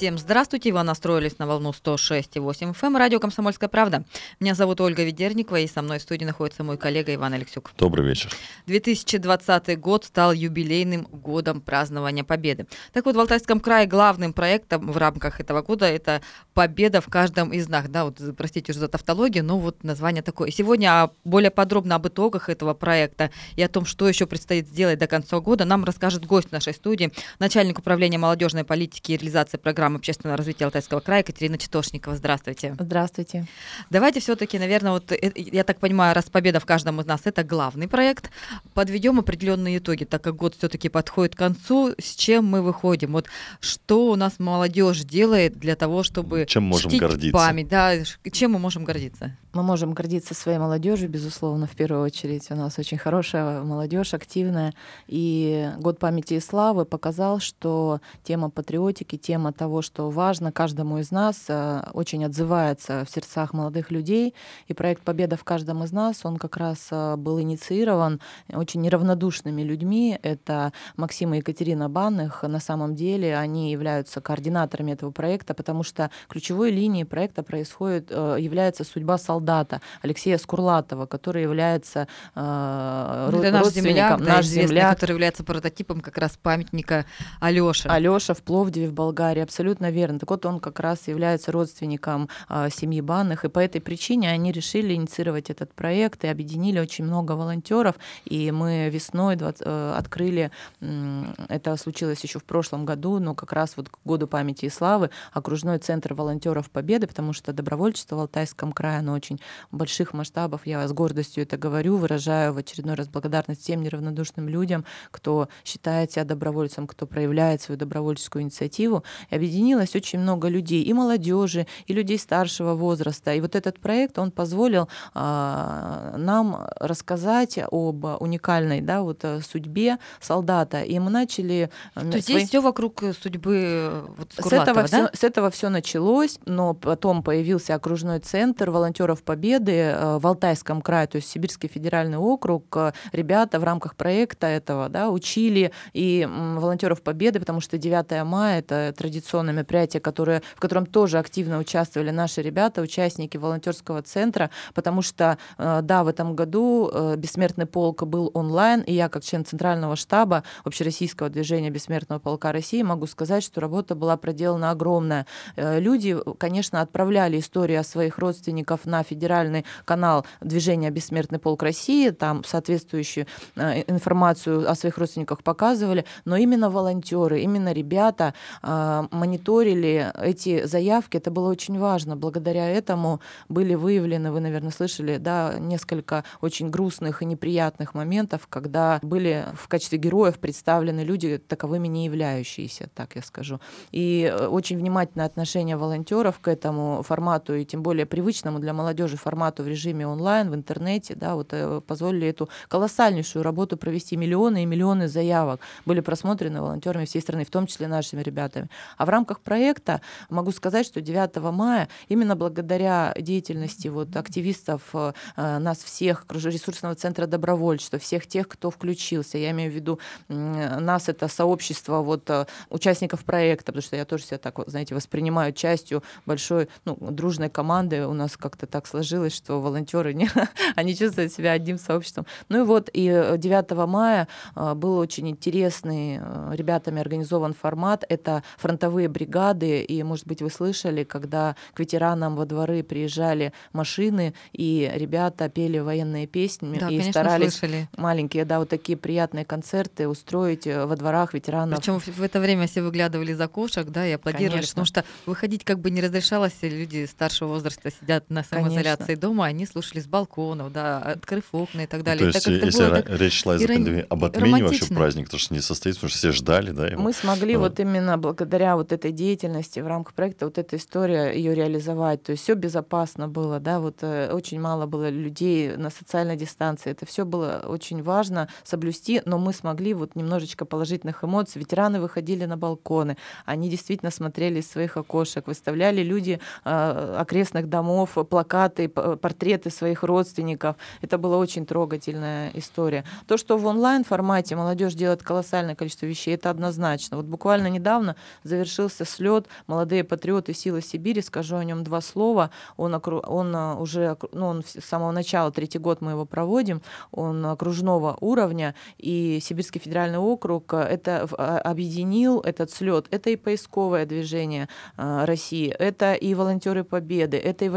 Всем здравствуйте, вы настроились на волну 106,8 FM, эм, радио «Комсомольская правда». Меня зовут Ольга Ведерникова, и со мной в студии находится мой коллега Иван Алексюк. Добрый вечер. 2020 год стал юбилейным годом празднования Победы. Так вот, в Алтайском крае главным проектом в рамках этого года это «Победа в каждом из нас». Да, вот, простите уже за тавтологию, но вот название такое. Сегодня более подробно об итогах этого проекта и о том, что еще предстоит сделать до конца года, нам расскажет гость нашей студии, начальник управления молодежной политики и реализации программы программы общественного развития Алтайского края Екатерина Читошникова. Здравствуйте. Здравствуйте. Давайте все-таки, наверное, вот э, я так понимаю, раз победа в каждом из нас это главный проект, подведем определенные итоги, так как год все-таки подходит к концу, с чем мы выходим? Вот что у нас молодежь делает для того, чтобы чем можем гордиться? память, да, чем мы можем гордиться? Мы можем гордиться своей молодежью, безусловно, в первую очередь. У нас очень хорошая молодежь, активная. И год памяти и славы показал, что тема патриотики, тема того, что важно каждому из нас, э, очень отзывается в сердцах молодых людей. И проект «Победа в каждом из нас», он как раз э, был инициирован очень неравнодушными людьми. Это Максим и Екатерина Банных. На самом деле они являются координаторами этого проекта, потому что ключевой линией проекта происходит, э, является судьба солдата Алексея Скурлатова, который является э, Это наш земляк, наш земляк, который является прототипом как раз памятника Алёше. Алёша в Пловдиве в Болгарии, абсолютно абсолютно верно. Так вот, он как раз является родственником э, семьи Банных, и по этой причине они решили инициировать этот проект и объединили очень много волонтеров. И мы весной 20, э, открыли, э, это случилось еще в прошлом году, но как раз вот к году памяти и славы, окружной центр волонтеров Победы, потому что добровольчество в Алтайском крае, оно очень больших масштабов. Я с гордостью это говорю, выражаю в очередной раз благодарность всем неравнодушным людям, кто считает себя добровольцем, кто проявляет свою добровольческую инициативу. И объединилось очень много людей, и молодежи, и людей старшего возраста. И вот этот проект, он позволил а, нам рассказать об уникальной да, вот, э, судьбе солдата. И мы начали... Э, То есть свои... здесь все вокруг э, судьбы вот, с этого, да? все, с этого все началось, но потом появился окружной центр волонтеров Победы в Алтайском крае, то есть Сибирский федеральный округ. Ребята в рамках проекта этого да, учили и волонтеров Победы, потому что 9 мая это традиционно информационное мероприятие, которое, в котором тоже активно участвовали наши ребята, участники волонтерского центра, потому что, э, да, в этом году э, «Бессмертный полк» был онлайн, и я, как член Центрального штаба Общероссийского движения «Бессмертного полка России», могу сказать, что работа была проделана огромная. Э, люди, конечно, отправляли истории о своих родственников на федеральный канал движения «Бессмертный полк России», там соответствующую информацию о своих родственниках показывали, но именно волонтеры, именно ребята мониторили мониторили эти заявки, это было очень важно. Благодаря этому были выявлены, вы, наверное, слышали, да, несколько очень грустных и неприятных моментов, когда были в качестве героев представлены люди, таковыми не являющиеся, так я скажу. И э, очень внимательное отношение волонтеров к этому формату, и тем более привычному для молодежи формату в режиме онлайн, в интернете, да, вот э, позволили эту колоссальнейшую работу провести. Миллионы и миллионы заявок были просмотрены волонтерами всей страны, в том числе нашими ребятами. А в рамках рамках проекта могу сказать, что 9 мая именно благодаря деятельности вот активистов э, нас всех, ресурсного центра добровольчества, всех тех, кто включился, я имею в виду нас, это сообщество вот э, участников проекта, потому что я тоже себя так, знаете, воспринимаю частью большой, ну, дружной команды. У нас как-то так сложилось, что волонтеры, не, они чувствуют себя одним сообществом. Ну и вот, и 9 мая э, был очень интересный ребятами организован формат. Это фронтовые бригады, и, может быть, вы слышали, когда к ветеранам во дворы приезжали машины, и ребята пели военные песни, да, и конечно, старались слышали. маленькие, да, вот такие приятные концерты устроить э, во дворах ветеранов. Причем в это время все выглядывали из окошек, да, и аплодировали, конечно. потому что выходить как бы не разрешалось, люди старшего возраста сидят на самоизоляции конечно. дома, они слушали с балконов, да, открыв окна и так далее. То есть, так, если было, речь шла из пандемии, об отмене вообще праздник, то что не состоится, потому что все ждали, да? Его. Мы смогли вот, вот именно благодаря вот этой деятельности в рамках проекта вот эта история ее реализовать. То есть все безопасно было, да, вот э, очень мало было людей на социальной дистанции. Это все было очень важно соблюсти, но мы смогли вот немножечко положительных эмоций. Ветераны выходили на балконы, они действительно смотрели из своих окошек, выставляли люди э, окрестных домов плакаты и портреты своих родственников. Это была очень трогательная история. То, что в онлайн-формате молодежь делает колоссальное количество вещей, это однозначно. Вот буквально недавно завершился слет «Молодые патриоты Силы Сибири», скажу о нем два слова. Он, он а, уже, ну, он с самого начала, третий год мы его проводим, он окружного уровня, и Сибирский федеральный округ это а, объединил этот слет. Это и поисковое движение России, это и волонтеры Победы, это и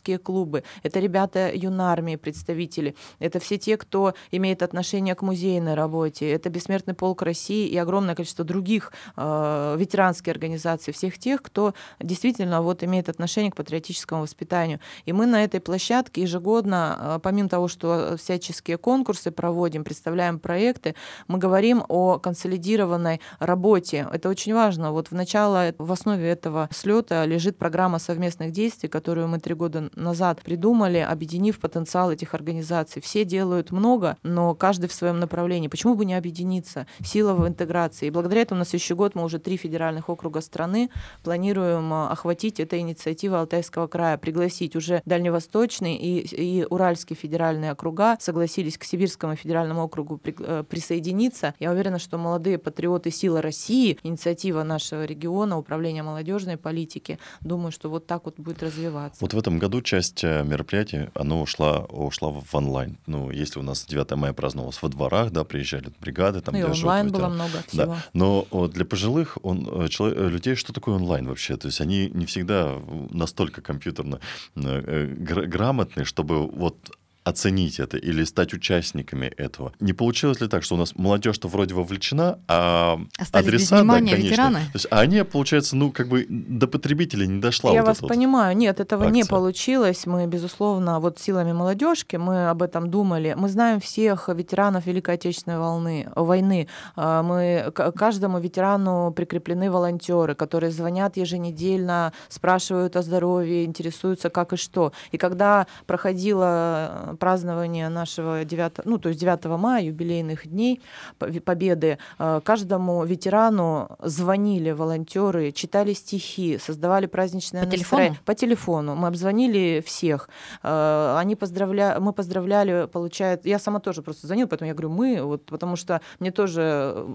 военно-патриотические клубы, это ребята юнармии, представители, это все те, кто имеет отношение к музейной работе, это Бессмертный полк России и огромное количество других э, ветеранских организаций, всех тех, кто действительно вот имеет отношение к патриотическому воспитанию. И мы на этой площадке ежегодно, э, помимо того, что всяческие конкурсы проводим, представляем проекты, мы говорим о консолидированной работе. Это очень важно. Вот в начало, в основе этого слета лежит программа совместных действий, которую мы три года назад придумали, объединив потенциал этих организаций. Все делают много, но каждый в своем направлении. Почему бы не объединиться? Сила в интеграции. И благодаря этому нас еще год мы уже три федеральных округа страны планируем а, охватить этой инициативой Алтайского края, пригласить уже Дальневосточный и, и Уральский федеральные округа согласились к Сибирскому федеральному округу при, э, присоединиться. Я уверена, что молодые патриоты Сила России, инициатива нашего региона, управления молодежной политики, думаю, что вот так вот будет развиваться. Вот в этом году часть э, мероприятий, оно ушла, ушла в онлайн. Ну, если у нас 9 мая праздновалось во дворах, да, приезжали бригады, там, ну, и онлайн было много всего. Да. Но вот для пожилых он, э, человек, э, людей, что такое онлайн вообще? То есть они не всегда настолько компьютерно грамотны, чтобы вот оценить это или стать участниками этого. Не получилось ли так, что у нас молодежь-то вроде вовлечена, а Остались адреса, без внимания, да, конечно. Ветераны? То есть а они, получается, ну, как бы до потребителей не дошла. Я вот вас понимаю. Вот Нет, этого акция. не получилось. Мы, безусловно, вот силами молодежки, мы об этом думали. Мы знаем всех ветеранов Великой Отечественной волны, войны. А, мы каждому ветерану прикреплены волонтеры, которые звонят еженедельно, спрашивают о здоровье, интересуются как и что. И когда проходила празднования нашего 9, ну, то есть 9 мая, юбилейных дней Победы, э, каждому ветерану звонили волонтеры, читали стихи, создавали праздничное по настроение. Телефону? По телефону. Мы обзвонили всех. Э, они поздравля... Мы поздравляли, получает... Я сама тоже просто звонила, поэтому я говорю «мы», вот, потому что мне тоже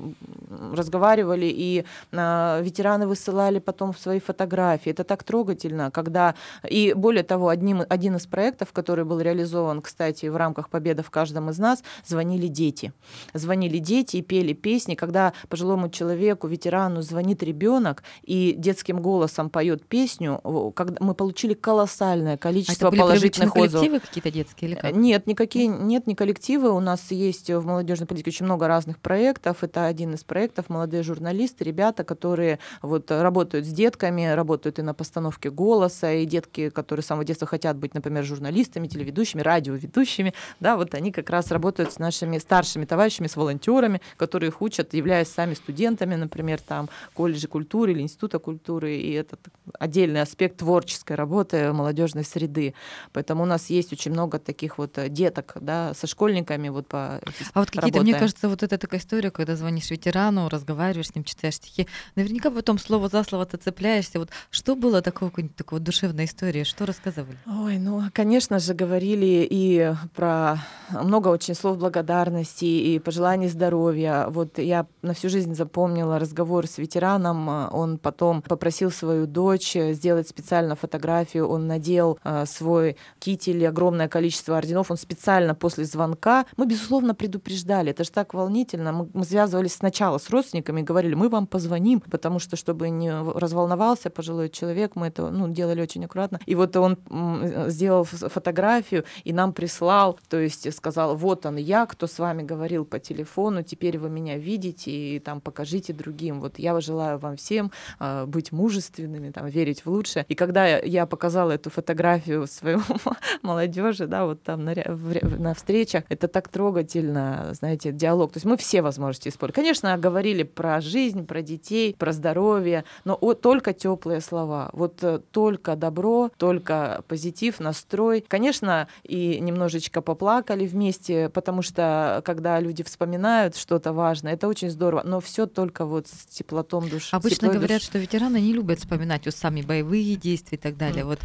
разговаривали, и э, ветераны высылали потом свои фотографии. Это так трогательно, когда... И более того, одним, один из проектов, который был реализован, кстати, в рамках «Победа в каждом из нас» звонили дети. Звонили дети и пели песни. Когда пожилому человеку, ветерану звонит ребенок и детским голосом поет песню, когда мы получили колоссальное количество а это положительных были отзывов. коллективы какие-то детские или как? Нет, никакие, нет, не коллективы. У нас есть в молодежной политике очень много разных проектов. Это один из проектов молодые журналисты, ребята, которые вот работают с детками, работают и на постановке голоса, и детки, которые с самого детства хотят быть, например, журналистами, телеведущими, радио радиоведущими, да, вот они как раз работают с нашими старшими товарищами, с волонтерами, которые их учат, являясь сами студентами, например, там, колледжа культуры или института культуры, и это отдельный аспект творческой работы молодежной среды. Поэтому у нас есть очень много таких вот э, деток, да, со школьниками вот по А вот какие-то, мне кажется, вот это такая история, когда звонишь ветерану, разговариваешь с ним, читаешь стихи, наверняка потом слово за слово ты цепляешься. Вот что было такого, какой-нибудь такой душевной истории, что рассказывали? Ой, ну, конечно же, говорили и про много очень слов благодарности и пожеланий здоровья. Вот я на всю жизнь запомнила разговор с ветераном. Он потом попросил свою дочь сделать специально фотографию. Он надел э, свой китель, огромное количество орденов. Он специально после звонка. Мы, безусловно, предупреждали. Это же так волнительно. Мы, мы связывались сначала с родственниками и говорили, мы вам позвоним, потому что, чтобы не разволновался пожилой человек, мы это ну, делали очень аккуратно. И вот он сделал фотографию, и нам прислал, то есть сказал, вот он я, кто с вами говорил по телефону, теперь вы меня видите и там покажите другим. Вот я желаю вам всем э, быть мужественными, там, верить в лучшее. И когда я показала эту фотографию своему молодежи, да, вот там на, на встречах, это так трогательно, знаете, диалог. То есть мы все возможности использовали. Конечно, говорили про жизнь, про детей, про здоровье, но о, только теплые слова. Вот э, только добро, только позитив, настрой. Конечно, и немножечко поплакали вместе, потому что когда люди вспоминают что-то важное, это очень здорово. Но все только вот с теплотом души. Обычно говорят, души. что ветераны не любят вспоминать вот сами боевые действия и так далее. Mm. Вот,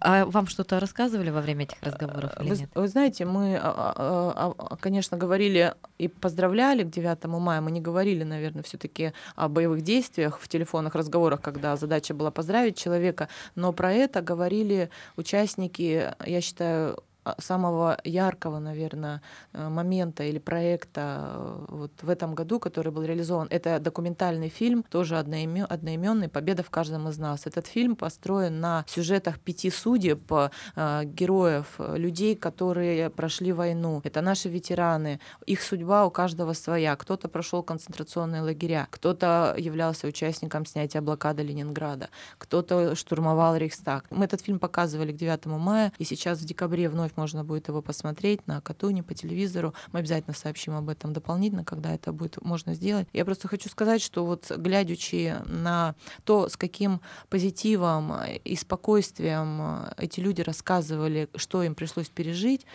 а вам что-то рассказывали во время этих разговоров или вы, нет? Вы знаете, мы, а, а, а, конечно, говорили и поздравляли к 9 мая. Мы не говорили, наверное, все-таки о боевых действиях в телефонных разговорах, когда задача была поздравить человека, но про это говорили участники, я считаю, а, самого яркого, наверное, э, момента или проекта э, вот в этом году, который был реализован. Это документальный фильм, тоже одноименный «Победа в каждом из нас». Этот фильм построен на сюжетах пяти судеб э, героев, людей, которые прошли войну. Это наши ветераны. Их судьба у каждого своя. Кто-то прошел концентрационные лагеря, кто-то являлся участником снятия блокады Ленинграда, кто-то штурмовал Рейхстаг. Мы этот фильм показывали к 9 мая, и сейчас в декабре вновь можно будет его посмотреть на Катуне по телевизору. Мы обязательно сообщим об этом дополнительно, когда это будет можно сделать. Я просто хочу сказать, что вот глядячи на то, с каким позитивом и спокойствием эти люди рассказывали, что им пришлось пережить,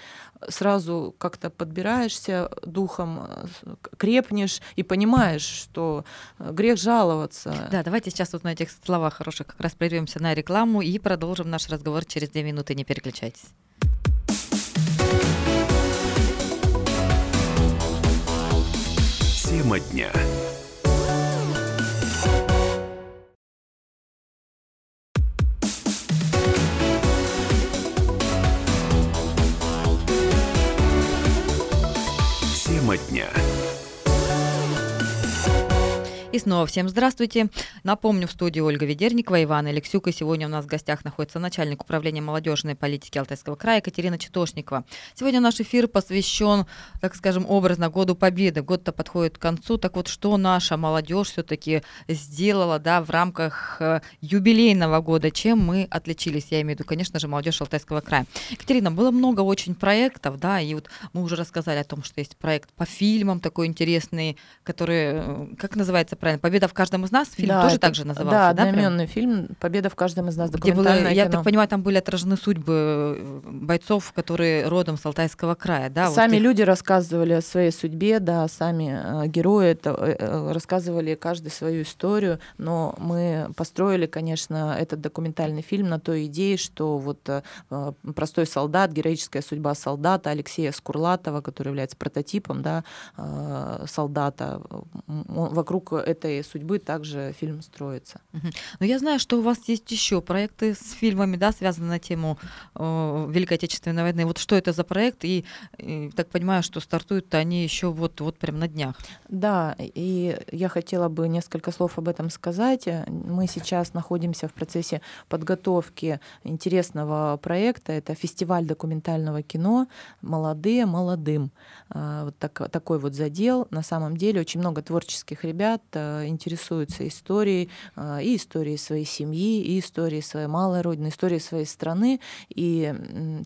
сразу как-то подбираешься духом, крепнешь и понимаешь, что грех жаловаться. Да, давайте сейчас вот на этих словах хороших как раз прервемся на рекламу и продолжим наш разговор через две минуты. Не переключайтесь. Тема дня. Тема дня. И снова всем здравствуйте. Напомню, в студии Ольга Ведерникова, Иван Алексюк. И сегодня у нас в гостях находится начальник управления молодежной политики Алтайского края Екатерина Читошникова. Сегодня наш эфир посвящен, так скажем, образно Году Победы. Год-то подходит к концу. Так вот, что наша молодежь все-таки сделала да, в рамках э, юбилейного года? Чем мы отличились? Я имею в виду, конечно же, молодежь Алтайского края. Екатерина, было много очень проектов, да, и вот мы уже рассказали о том, что есть проект по фильмам такой интересный, который, э, как называется правильно? Победа в каждом из нас. Фильм да, тоже это, так же назывался, да? Да, одноименный фильм «Победа в каждом из нас». Где было, я так понимаю, там были отражены судьбы э, бойцов, которые родом с Алтайского края, да? Сами вот люди рассказывали о своей судьбе, да, сами э, герои это, э, рассказывали каждый свою историю, но мы построили, конечно, этот документальный фильм на той идее, что вот простой солдат, героическая судьба солдата Алексея Скурлатова, который является прототипом, да, солдата, вокруг этой судьбы также фильм строится. Но я знаю, что у вас есть еще проекты с фильмами, да, связанные на тему э, Великой Отечественной войны. Вот что это за проект? И, и так понимаю, что стартуют они еще вот, вот прям на днях. Да, и я хотела бы несколько слов об этом сказать. Мы сейчас находимся в процессе подготовки интересного проекта. Это фестиваль документального кино «Молодые молодым». А, вот так, такой вот задел. На самом деле очень много творческих ребят э, интересуются историей, э, и историей своей семьи, и историей своей малой родины, историей своей страны. И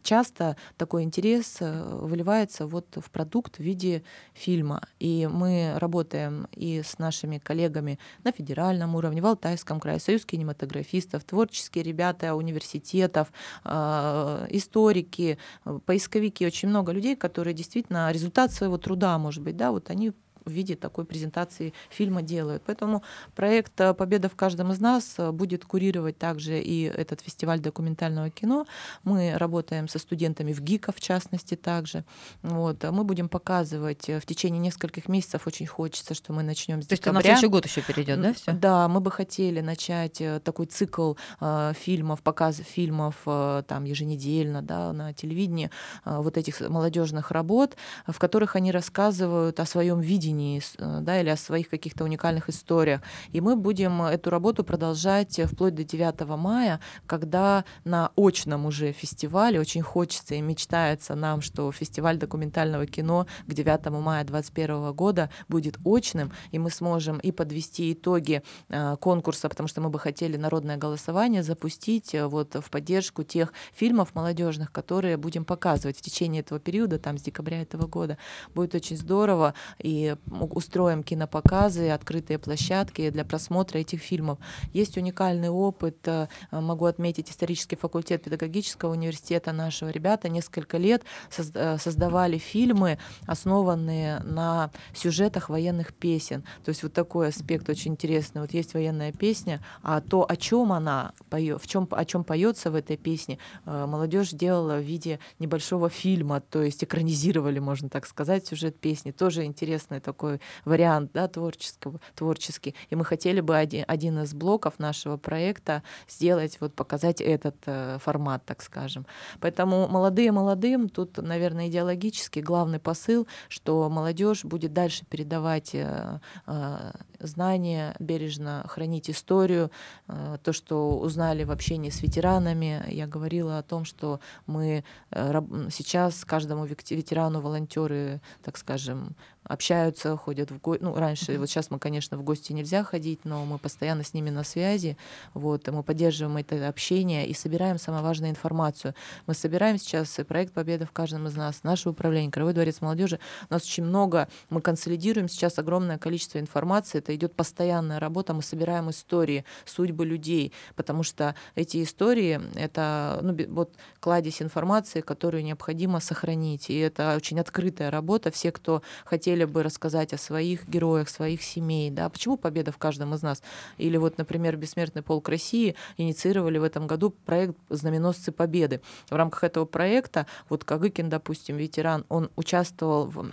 часто такой интерес э, выливается вот в продукт в виде фильма. И мы работаем и с нашими коллегами на федеральном уровне, в Алтайском крае, Союз кинематографистов, творческие ребята университетов, историки, поисковики, очень много людей, которые действительно результат своего труда, может быть, да, вот они в виде такой презентации фильма делают. Поэтому проект э, «Победа в каждом из нас» э, будет курировать также и этот фестиваль документального кино. Мы работаем со студентами в ГИКа, в частности, также. Вот. Мы будем показывать э, в течение нескольких месяцев, очень хочется, что мы начнем с То декабря. есть на следующий год еще перейдет, да, все? Да, мы бы хотели начать такой цикл э, фильмов, показ фильмов э, там еженедельно, да, на телевидении, э, вот этих молодежных работ, в которых они рассказывают о своем видении видении э, да, или о своих каких-то уникальных историях. И мы будем эту работу продолжать вплоть до 9 мая, когда на очном уже фестивале очень хочется и мечтается нам, что фестиваль документального кино к 9 мая 2021 года будет очным, и мы сможем и подвести итоги э, конкурса, потому что мы бы хотели народное голосование запустить э, вот в поддержку тех фильмов молодежных, которые будем показывать в течение этого периода, там с декабря этого года. Будет очень здорово, и устроим кинопоказы, открытые площадки для просмотра этих фильмов. Есть уникальный опыт, э, могу отметить исторический факультет педагогического университета нашего. Ребята несколько лет э, создавали фильмы, основанные на сюжетах военных песен. То есть вот такой аспект очень интересный. Вот есть военная песня, а то, о чем она поет, в чем, о чем поется в этой песне, э, молодежь делала в виде небольшого фильма, то есть экранизировали, можно так сказать, сюжет песни. Тоже интересный такой вариант, да, творческого, творческий. И мы хотели бы один, один из блоков нашего проекта сделать, вот показать этот э, формат, так скажем. Поэтому молодые молодым, тут, наверное, идеологически главный посыл, что молодежь будет дальше передавать э, э, знания, бережно хранить историю, э, то, что узнали в общении с ветеранами. Я говорила о том, что мы э, сейчас каждому ветерану волонтеры, так скажем, общаются, ходят в гости. Ну, раньше, вот сейчас мы, конечно, в гости нельзя ходить, но мы постоянно с ними на связи. Вот, мы поддерживаем это общение и собираем самую важную информацию. Мы собираем сейчас проект «Победа в каждом из нас», наше управление, Краевой дворец молодежи. У нас очень много, мы консолидируем сейчас огромное количество информации. Это идет постоянная работа, мы собираем истории, судьбы людей, потому что эти истории — это ну, вот кладезь информации, которую необходимо сохранить. И это очень открытая работа. Все, кто хотели бы рассказать о своих героях, своих семей, да, почему победа в каждом из нас? Или вот, например, Бессмертный полк России инициировали в этом году проект «Знаменосцы Победы». В рамках этого проекта, вот Кагыкин, допустим, ветеран, он участвовал в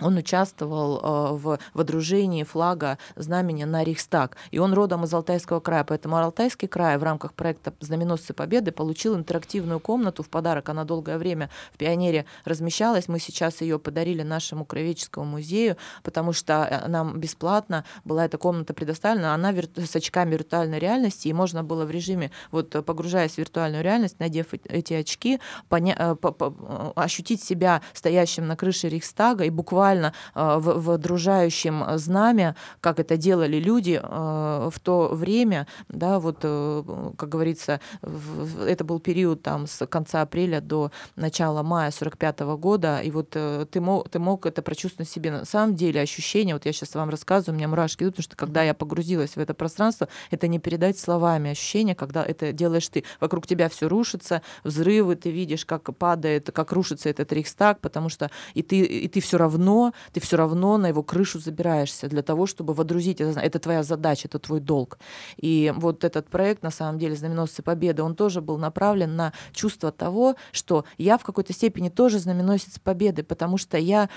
он участвовал э, в водружении флага знамени на Рейхстаг. И он родом из Алтайского края. Поэтому Алтайский край в рамках проекта «Знаменосцы Победы» получил интерактивную комнату в подарок. Она долгое время в «Пионере» размещалась. Мы сейчас ее подарили нашему краеведческому музею, потому что э, нам бесплатно была эта комната предоставлена. Она с очками виртуальной реальности, и можно было в режиме, вот погружаясь в виртуальную реальность, надев эти очки, поня- э, ощутить себя стоящим на крыше Рейхстага и буквально буквально э, водружающим знамя, как это делали люди э, в то время, да, вот, э, как говорится, это был период там с конца апреля до начала мая 45 года, и вот ты мог, ты мог это прочувствовать себе. На самом деле ощущение, вот я сейчас вам рассказываю, у меня мурашки идут, потому что когда я погрузилась в это пространство, это не передать словами ощущение, когда это делаешь ты. Вокруг тебя все рушится, взрывы, ты видишь, как падает, как рушится этот Рейхстаг, потому что и ты, и ты все равно ты все равно на его крышу забираешься для того, чтобы водрузить это. Это твоя задача, это твой долг. И вот этот проект, на самом деле, «Знаменосцы Победы», он тоже был направлен на чувство того, что я в какой-то степени тоже знаменосец Победы, потому что я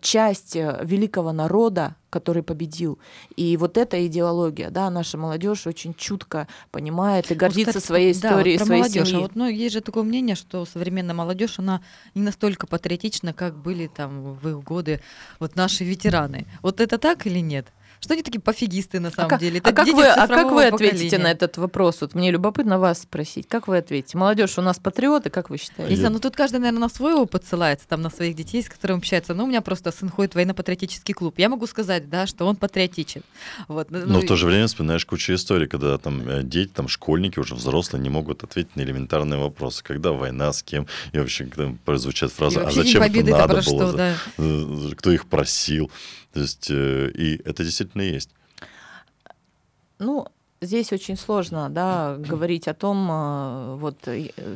часть э, великого народа, который победил. И вот эта идеология, да, наша молодежь очень чутко понимает и гордится вот, своей историей, да, вот своей молодежь. семьей. А вот, ну, есть же такое мнение, что современная молодежь, она не настолько патриотична, как были там в их годы вот наши ветераны. Вот это так или нет? Что они такие пофигисты на самом а деле? Это а как вы, а как вы ответите поколения? на этот вопрос? Вот мне любопытно вас спросить. Как вы ответите? Молодежь у нас патриоты, как вы считаете? Знаю, ну тут каждый, наверное, на свой опыт ссылается, там на своих детей, с которыми общается. Но у меня просто сын ходит в военно-патриотический клуб. Я могу сказать, да, что он патриотичен. Вот. Ну, Но в то же время вспоминаешь кучу историй, когда там э, дети, там школьники, уже взрослые, не могут ответить на элементарные вопросы. Когда война, с кем? И вообще, когда прозвучат фразы, а зачем это надо было? Что, да. Кто их просил? То есть, э, и это действительно есть. Ну, здесь очень сложно да, говорить о том, э, вот,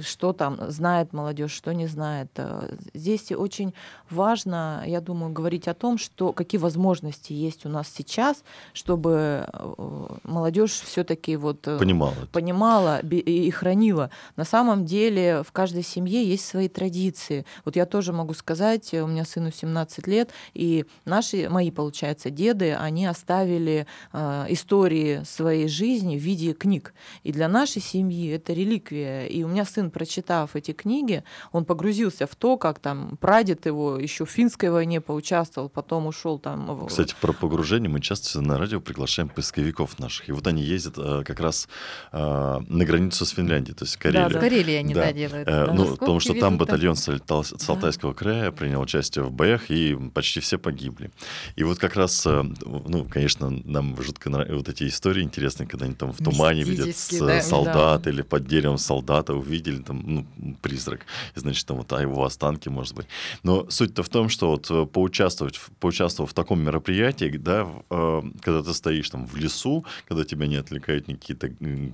что там знает молодежь, что не знает. Э, здесь очень важно, я думаю, говорить о том, что, какие возможности есть у нас сейчас, чтобы э, молодежь все-таки вот понимала, понимала и хранила. На самом деле в каждой семье есть свои традиции. Вот я тоже могу сказать, у меня сыну 17 лет, и наши, мои, получается, деды, они оставили истории своей жизни, жизни в виде книг. И для нашей семьи это реликвия. И у меня сын, прочитав эти книги, он погрузился в то, как там прадед его еще в финской войне поучаствовал, потом ушел там. Кстати, про погружение мы часто на радио приглашаем поисковиков наших. И вот они ездят э, как раз э, на границу с Финляндией, то есть Карелия. Да, в Карелии они да. Да, делают. Э, ну, потому что там батальон с, с Алтайского да. края принял участие в боях, и почти все погибли. И вот как раз, э, ну, конечно, нам жутко нравятся вот эти истории интересные, когда они там в тумане видят да, солдат да. или под деревом солдата, увидели там ну, призрак, и значит там вот а его останки, может быть. Но суть-то в том, что вот э, поучаствовать, поучаствовав в таком мероприятии, да, э, когда ты стоишь там в лесу, когда тебя не отвлекают никакие-то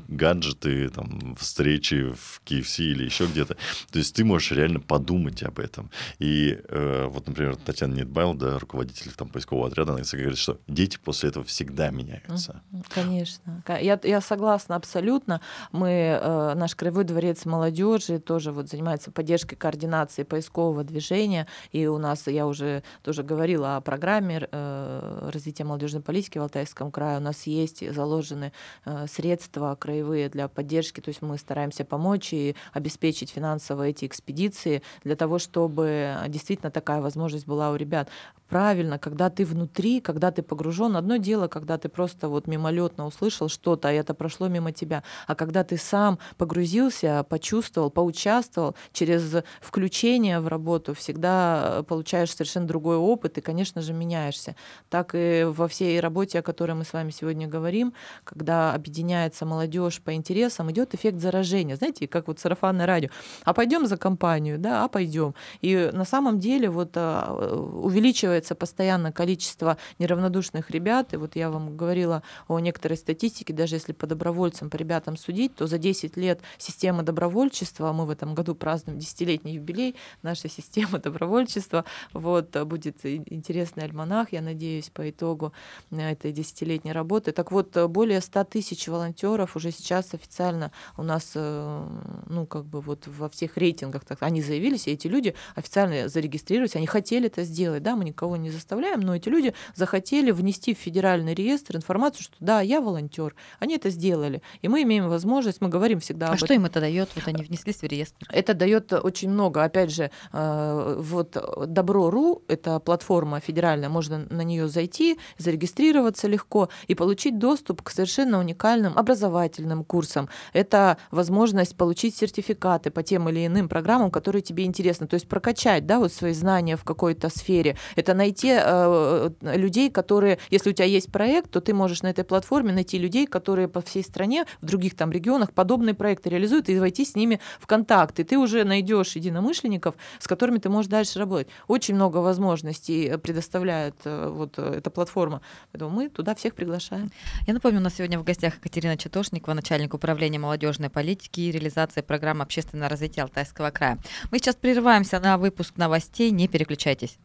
гаджеты, там, встречи в KFC или еще где-то, то есть ты можешь реально подумать об этом. И э, вот, например, Татьяна Нетбайл, да, руководитель там поискового отряда, она говорит, что дети после этого всегда меняются. Конечно. Я, я согласна абсолютно. Мы, э, наш краевой дворец молодежи тоже вот занимается поддержкой координации поискового движения. И у нас, я уже тоже говорила о программе э, развития молодежной политики в Алтайском крае. У нас есть заложены э, средства краевые для поддержки. То есть мы стараемся помочь и обеспечить финансово эти экспедиции для того, чтобы действительно такая возможность была у ребят правильно, когда ты внутри, когда ты погружен. Одно дело, когда ты просто вот мимолетно услышал что-то, и это прошло мимо тебя. А когда ты сам погрузился, почувствовал, поучаствовал, через включение в работу всегда получаешь совершенно другой опыт и, конечно же, меняешься. Так и во всей работе, о которой мы с вами сегодня говорим, когда объединяется молодежь по интересам, идет эффект заражения. Знаете, как вот сарафанное радио. А пойдем за компанию, да, а пойдем. И на самом деле вот а, увеличивается увеличивается постоянно количество неравнодушных ребят. И вот я вам говорила о некоторой статистике, даже если по добровольцам, по ребятам судить, то за 10 лет системы добровольчества, мы в этом году празднуем десятилетний юбилей нашей системы добровольчества, вот, будет интересный альманах, я надеюсь, по итогу этой десятилетней работы. Так вот, более 100 тысяч волонтеров уже сейчас официально у нас, э, ну, как бы вот во всех рейтингах, так, они заявились, и эти люди официально зарегистрировались, они хотели это сделать, да, мы никого никого не заставляем, но эти люди захотели внести в федеральный реестр информацию, что да, я волонтер. Они это сделали. И мы имеем возможность, мы говорим всегда а об что этом. им это дает? Вот они внеслись в реестр. Это дает очень много. Опять же, э, вот Добро.ру, это платформа федеральная, можно на нее зайти, зарегистрироваться легко и получить доступ к совершенно уникальным образовательным курсам. Это возможность получить сертификаты по тем или иным программам, которые тебе интересны. То есть прокачать да, вот свои знания в какой-то сфере. Это найти э, людей, которые, если у тебя есть проект, то ты можешь на этой платформе найти людей, которые по всей стране, в других там регионах подобные проекты реализуют, и войти с ними в контакт. И ты уже найдешь единомышленников, с которыми ты можешь дальше работать. Очень много возможностей предоставляет э, вот эта платформа. Поэтому мы туда всех приглашаем. Я напомню, у нас сегодня в гостях Екатерина Чатошникова, начальник управления молодежной политики и реализации программы общественного развития Алтайского края. Мы сейчас прерываемся на выпуск новостей, не переключайтесь.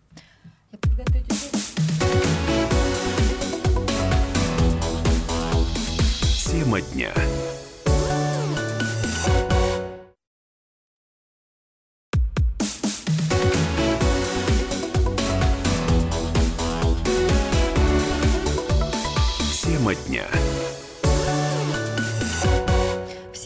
Тема дня.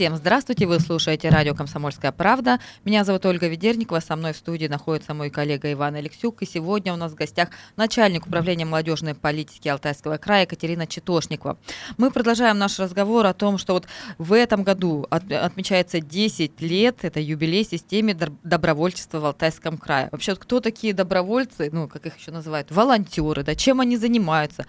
Всем здравствуйте, вы слушаете радио «Комсомольская правда». Меня зовут Ольга Ведерникова, со мной в студии находится мой коллега Иван Алексюк. И сегодня у нас в гостях начальник управления молодежной политики Алтайского края Екатерина Читошникова. Мы продолжаем наш разговор о том, что вот в этом году от, отмечается 10 лет, это юбилей системе добровольчества в Алтайском крае. Вообще, кто такие добровольцы, ну, как их еще называют, волонтеры, да, чем они занимаются,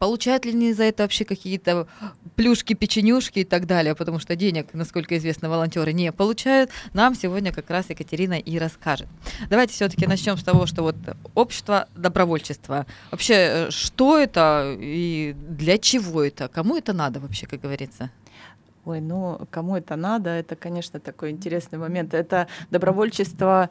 получают ли они за это вообще какие-то плюшки, печенюшки и так далее, потому что денег насколько известно, волонтеры не получают, нам сегодня как раз Екатерина и расскажет. Давайте все-таки начнем с того, что вот общество добровольчества. Вообще, э, что это и для чего это? Кому это надо вообще, как говорится? Ой, ну кому это надо, это, конечно, такой интересный момент. Это добровольчество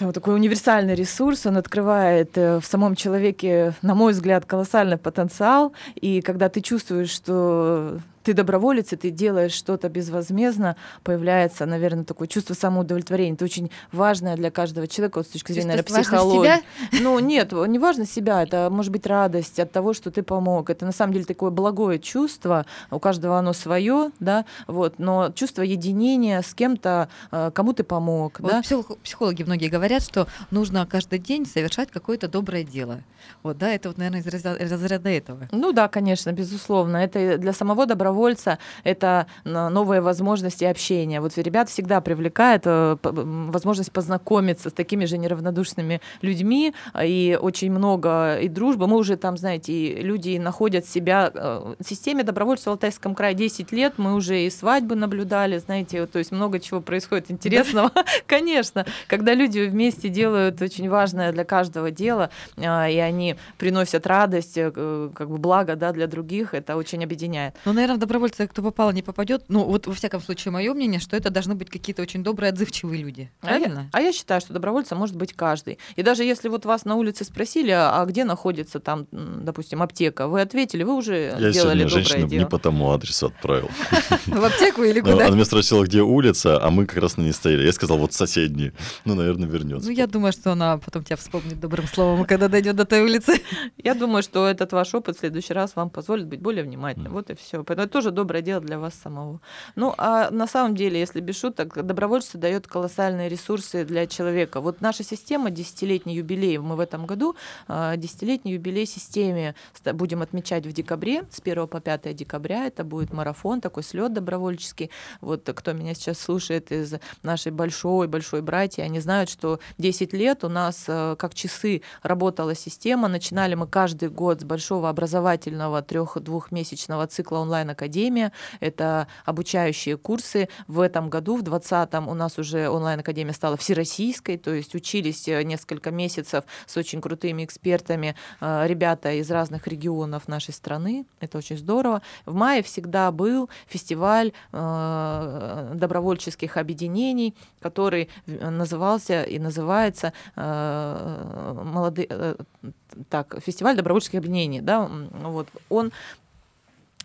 вот такой универсальный ресурс, он открывает э, в самом человеке, на мой взгляд, колоссальный потенциал. И когда ты чувствуешь, что ты доброволец, и ты делаешь что-то безвозмездно, появляется, наверное, такое чувство самоудовлетворения. Это очень важное для каждого человека вот, с точки зрения наверное, психологии. Ну, нет, не важно себя, это может быть радость от того, что ты помог. Это на самом деле такое благое чувство, у каждого оно свое, да, вот, но чувство единения с кем-то, э, кому ты помог. Вот да? Психологи многие говорят, что нужно каждый день совершать какое-то доброе дело. Вот, да, это вот, наверное, из разряда этого. Ну да, конечно, безусловно. Это для самого добровольца добровольца — это новые возможности общения. Вот ребят всегда привлекает э, возможность познакомиться с такими же неравнодушными людьми, и очень много и дружбы. Мы уже там, знаете, и люди находят себя э, в системе добровольцев в Алтайском крае 10 лет, мы уже и свадьбы наблюдали, знаете, то есть много чего происходит интересного. Конечно, когда люди вместе делают очень важное для каждого дело, и они приносят радость, э, как бы благо да, для других, это очень объединяет. Ну, наверное, добровольцы, кто попал, не попадет. Ну, вот во всяком случае, мое мнение, что это должны быть какие-то очень добрые, отзывчивые люди. Правильно? А я, а я считаю, что добровольцем может быть каждый. И даже если вот вас на улице спросили, а, а где находится там, допустим, аптека, вы ответили, вы уже я сделали доброе женщину дело. не по тому адресу отправил. В аптеку или ну, куда? Она меня спросила, где улица, а мы как раз на ней стояли. Я сказал, вот соседние. Ну, наверное, вернется. Ну, я думаю, что она потом тебя вспомнит добрым словом, когда дойдет до той улицы. Я думаю, что этот ваш опыт в следующий раз вам позволит быть более внимательным. Вот и все. Поэтому тоже доброе дело для вас самого. Ну, а на самом деле, если без шуток, добровольство дает колоссальные ресурсы для человека. Вот наша система, десятилетний юбилей, мы в этом году а, десятилетний юбилей системе будем отмечать в декабре, с 1 по 5 декабря. Это будет марафон, такой слет добровольческий. Вот кто меня сейчас слушает из нашей большой-большой братьи, они знают, что 10 лет у нас э, как часы работала система. Начинали мы каждый год с большого образовательного трех-двухмесячного цикла онлайн-академия. Это обучающие курсы. В этом году, в 2020 у нас уже онлайн-академия стала всероссийской, то есть учились э, несколько месяцев с очень крутыми экспертами э, ребята из разных регионов нашей страны. Это очень здорово. В мае всегда был фестиваль э, добровольческих объединений, который назывался и называется молодые так фестиваль добровольческих объединений, да, вот он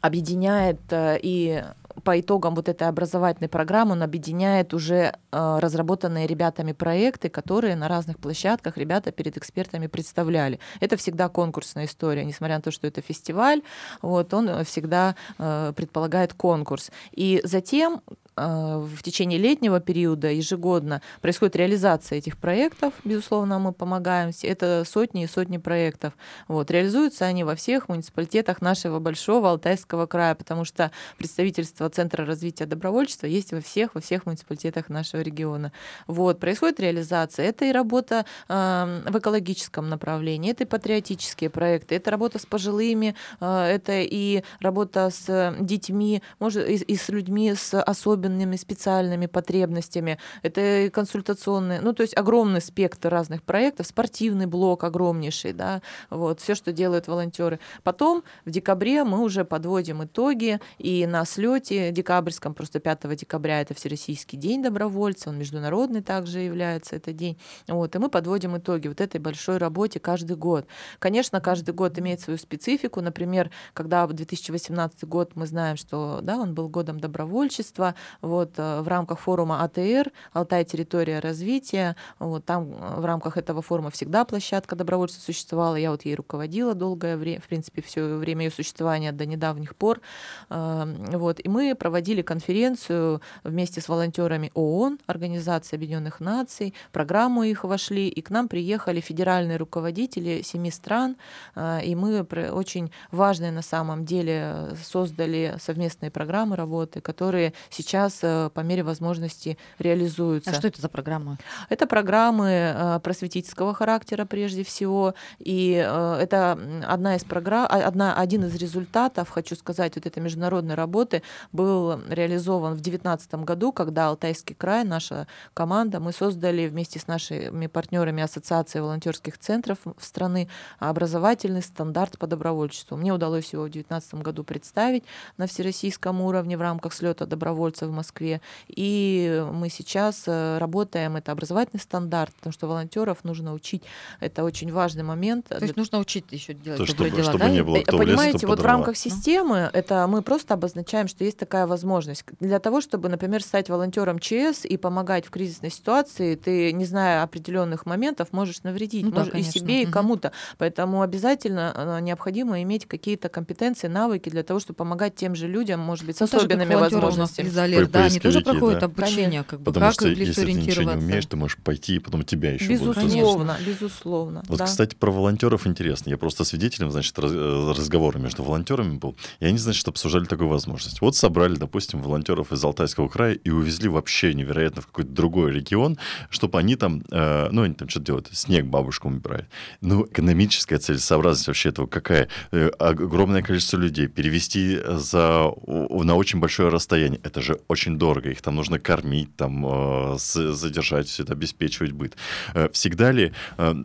объединяет и по итогам вот этой образовательной программы он объединяет уже э, разработанные ребятами проекты, которые на разных площадках ребята перед экспертами представляли. Это всегда конкурсная история, несмотря на то, что это фестиваль, вот он всегда э, предполагает конкурс. И затем в течение летнего периода ежегодно происходит реализация этих проектов, безусловно, мы помогаем. Это сотни и сотни проектов. Вот. Реализуются они во всех муниципалитетах нашего большого Алтайского края, потому что представительство Центра развития добровольчества есть во всех, во всех муниципалитетах нашего региона. Вот. Происходит реализация. Это и работа э, в экологическом направлении, это и патриотические проекты, это работа с пожилыми, э, это и работа с детьми, может, и, и с людьми с особенностями особенными специальными потребностями, это консультационные, ну, то есть огромный спектр разных проектов, спортивный блок огромнейший, да, вот, все, что делают волонтеры. Потом в декабре мы уже подводим итоги, и на слете декабрьском, просто 5 декабря это Всероссийский день добровольца, он международный также является этот день, вот, и мы подводим итоги вот этой большой работе каждый год. Конечно, каждый год имеет свою специфику, например, когда в 2018 год мы знаем, что, да, он был годом добровольчества, вот, э, в рамках форума АТР «Алтай. Территория развития». Вот, там э, в рамках этого форума всегда площадка добровольцев существовала. Я вот ей руководила долгое время, в принципе, все время ее существования до недавних пор. Эм, вот, и мы проводили конференцию вместе с волонтерами ООН, Организации Объединенных Наций, программу их вошли, и к нам приехали федеральные руководители семи стран, э, и мы очень важные на самом деле создали совместные программы работы, которые сейчас сейчас э, по мере возможности реализуются. А что это за программы? Это программы э, просветительского характера прежде всего, и э, это одна из программ, а, одна, один из результатов, хочу сказать, вот этой международной работы был реализован в 2019 году, когда Алтайский край, наша команда, мы создали вместе с нашими партнерами Ассоциации волонтерских центров страны образовательный стандарт по добровольчеству. Мне удалось его в 2019 году представить на всероссийском уровне в рамках слета добровольцев в Москве. И мы сейчас э, работаем, это образовательный стандарт, потому что волонтеров нужно учить. Это очень важный момент. То есть нужно учить еще делать То, чтобы, дела, чтобы да? не было кто Понимаете, в лес, вот в рамках системы это мы просто обозначаем, что есть такая возможность. Для того, чтобы, например, стать волонтером ЧС и помогать в кризисной ситуации, ты, не зная определенных моментов, можешь навредить ну, можешь да, и себе, и кому-то. Поэтому обязательно э, необходимо иметь какие-то компетенции, навыки для того, чтобы помогать тем же людям, может быть, с ну, особенными возможностями Например, да, они тоже поисковики, проходят да. обучение, как бы, Потому как что если ты ничего не умеешь, ты можешь пойти, и потом тебя еще будут изучать. Безусловно, безусловно. Вот, да. кстати, про волонтеров интересно. Я просто свидетелем, значит, э, разговора между волонтерами был. И они, значит, обсуждали такую возможность. Вот собрали, допустим, волонтеров из Алтайского края и увезли вообще невероятно в какой-то другой регион, чтобы они там, э, ну, они там что-то делают, снег бабушкам убирают. Ну, экономическая целесообразность вообще этого какая? Э, огромное количество людей перевести за, на очень большое расстояние. Это же очень дорого. Их там нужно кормить, там, э, задержать, это обеспечивать быт. Э, Всегда ли э,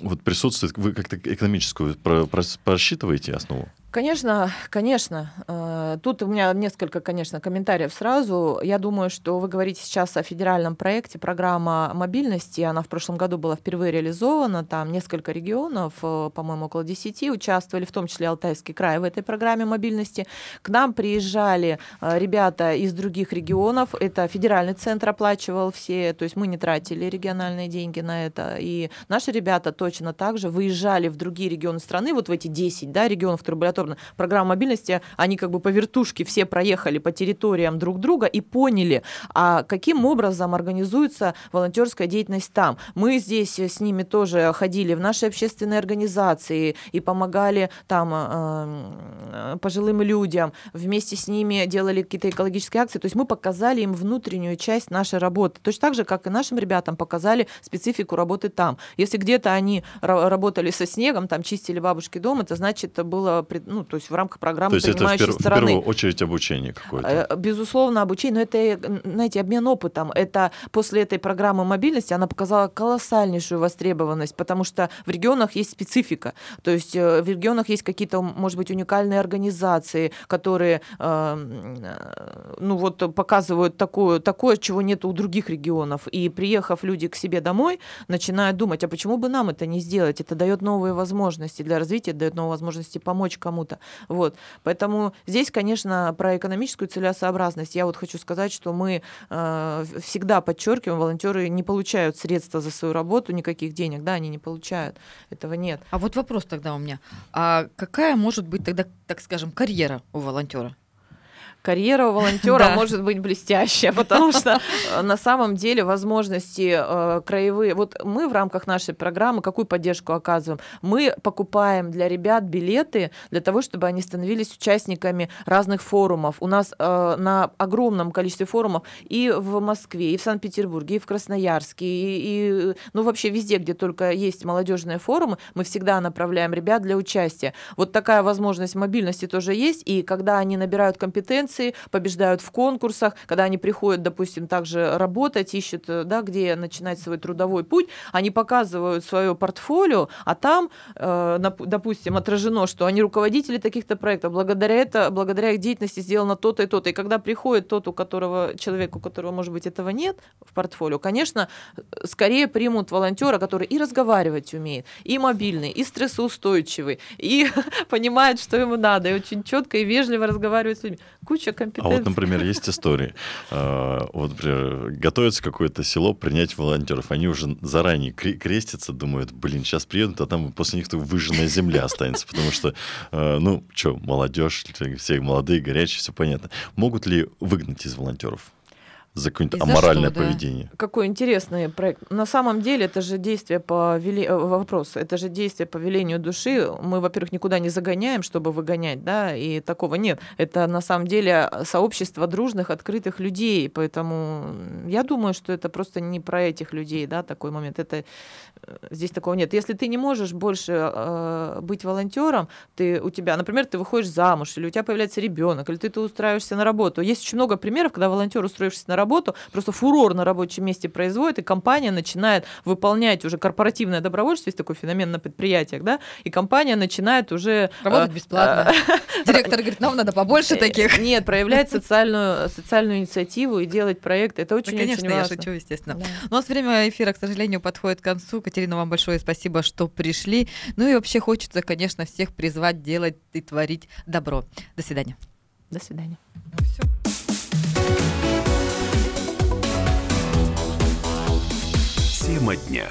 вот присутствует, вы как-то экономическую про- прос- просчитываете основу? Конечно, конечно. Э, Тут у меня несколько, конечно, комментариев сразу. Я думаю, что вы говорите сейчас о федеральном проекте программа мобильности. Она в прошлом году была впервые реализована. Там несколько регионов, э, по-моему, около 10 участвовали, в том числе Алтайский край в этой программе мобильности. К нам приезжали э, ребята из других регионов. Это федеральный центр оплачивал все, то есть мы не тратили региональные деньги на это. И наши ребята точно так же выезжали в другие регионы страны, вот в эти 10 да, регионов, которые были отобраны. Программа мобильности, они как бы по вертушке все проехали по территориям друг друга и поняли, а каким образом организуется волонтерская деятельность там. Мы здесь с ними тоже ходили в наши общественные организации и помогали там э, пожилым людям, вместе с ними делали какие-то экологические акции. То есть мы показали им внутреннюю часть нашей работы. Точно так же, как и нашим ребятам показали специфику работы там. Если где-то они ра- работали со снегом, там чистили бабушки дом, это значит, было ну, то есть в рамках программы То есть это в, принимающей пер- в стороны. первую очередь обучение какое-то. Э, Безусловно, обучение, но это, э, знаете, обмен опытом. Это после этой программы мобильности она показала колоссальнейшую востребованность, потому что в регионах есть специфика. То есть э, в регионах есть какие-то, может быть, уникальные организации, которые ну вот показывают такое, такое, чего нет у других регионов. И приехав люди к себе домой, начинают думать, а почему бы нам это не сделать? Это дает новые возможности для развития, дает новые возможности помочь кому-то. Вот. Поэтому здесь, конечно, про экономическую целесообразность. Я вот хочу сказать, что мы э, всегда подчеркиваем, волонтеры не получают средства за свою работу, никаких денег, да, они не получают. Этого нет. А вот вопрос тогда у меня. А какая может быть тогда, так скажем, карьера у волонтера? Карьера у волонтера Да. может быть блестящая, потому что э, на самом деле возможности э, краевые. Вот мы в рамках нашей программы какую поддержку оказываем? Мы покупаем для ребят билеты для того, чтобы они становились участниками разных форумов. У нас э, на огромном количестве форумов и в Москве, и в Санкт-Петербурге, и в Красноярске, и, и, ну вообще везде, где только есть молодежные форумы, мы всегда направляем ребят для участия. Вот такая возможность мобильности тоже есть, и когда они набирают компетенции, побеждают в конкурсах, когда они приходят, допустим, также работать, ищут, э, да, где начинать свой трудовой путь, они показывают свое портфолио, а там, э, допустим, отражено, что они руководители таких-то проектов, благодаря это, благодаря их деятельности сделано то-то и то-то. И когда приходит тот, у которого человек, у которого, может быть, этого нет в портфолио, конечно, э, скорее примут волонтера, который и разговаривать умеет, и мобильный, и стрессоустойчивый, и понимает, что ему надо, и очень четко и вежливо разговаривает с людьми. Куча А компетенций. вот, например, есть истории. А, Вот, например, готовится какое-то село принять волонтеров. Они уже заранее кре- крестятся, думают, блин, сейчас приедут, а там после них выжженная земля останется. Потому что, э, ну, что, молодежь, все молодые, горячие, все понятно. Могут ли выгнать из волонтеров за какое-нибудь аморальное что, да? поведение? Какой интересный проект. На самом деле это же действие по веле... э, вопрос, это же действие по велению души. Мы, во-первых, никуда не загоняем, чтобы выгонять, да, и такого нет. Это на самом деле сообщество дружных, открытых людей, поэтому я думаю, что это просто не про этих людей, да, такой момент. Это э, здесь такого нет. Если ты не можешь больше э, быть волонтером, ты у тебя, например, ты выходишь замуж, или у тебя появляется ребенок, или ты, ты устраиваешься на работу. Есть очень много примеров, когда волонтер, устроившись на работу, просто фурор на рабочем месте производит, и компания начинает выполнять уже корпоративное добровольчество, есть такой феномен на предприятиях, да, и компания начинает уже... Работать э, бесплатно. Директор говорит, нам надо побольше э, таких. Нет, проявлять социальную, социальную инициативу и делать проекты. Это Да, очень-очень конечно, я важно. шучу, естественно. Да. У нас время эфира, к сожалению, подходит к концу. Катерина, вам большое спасибо, что пришли. Ну и вообще хочется, конечно, всех призвать делать и творить добро. До свидания. До свидания. Тема дня.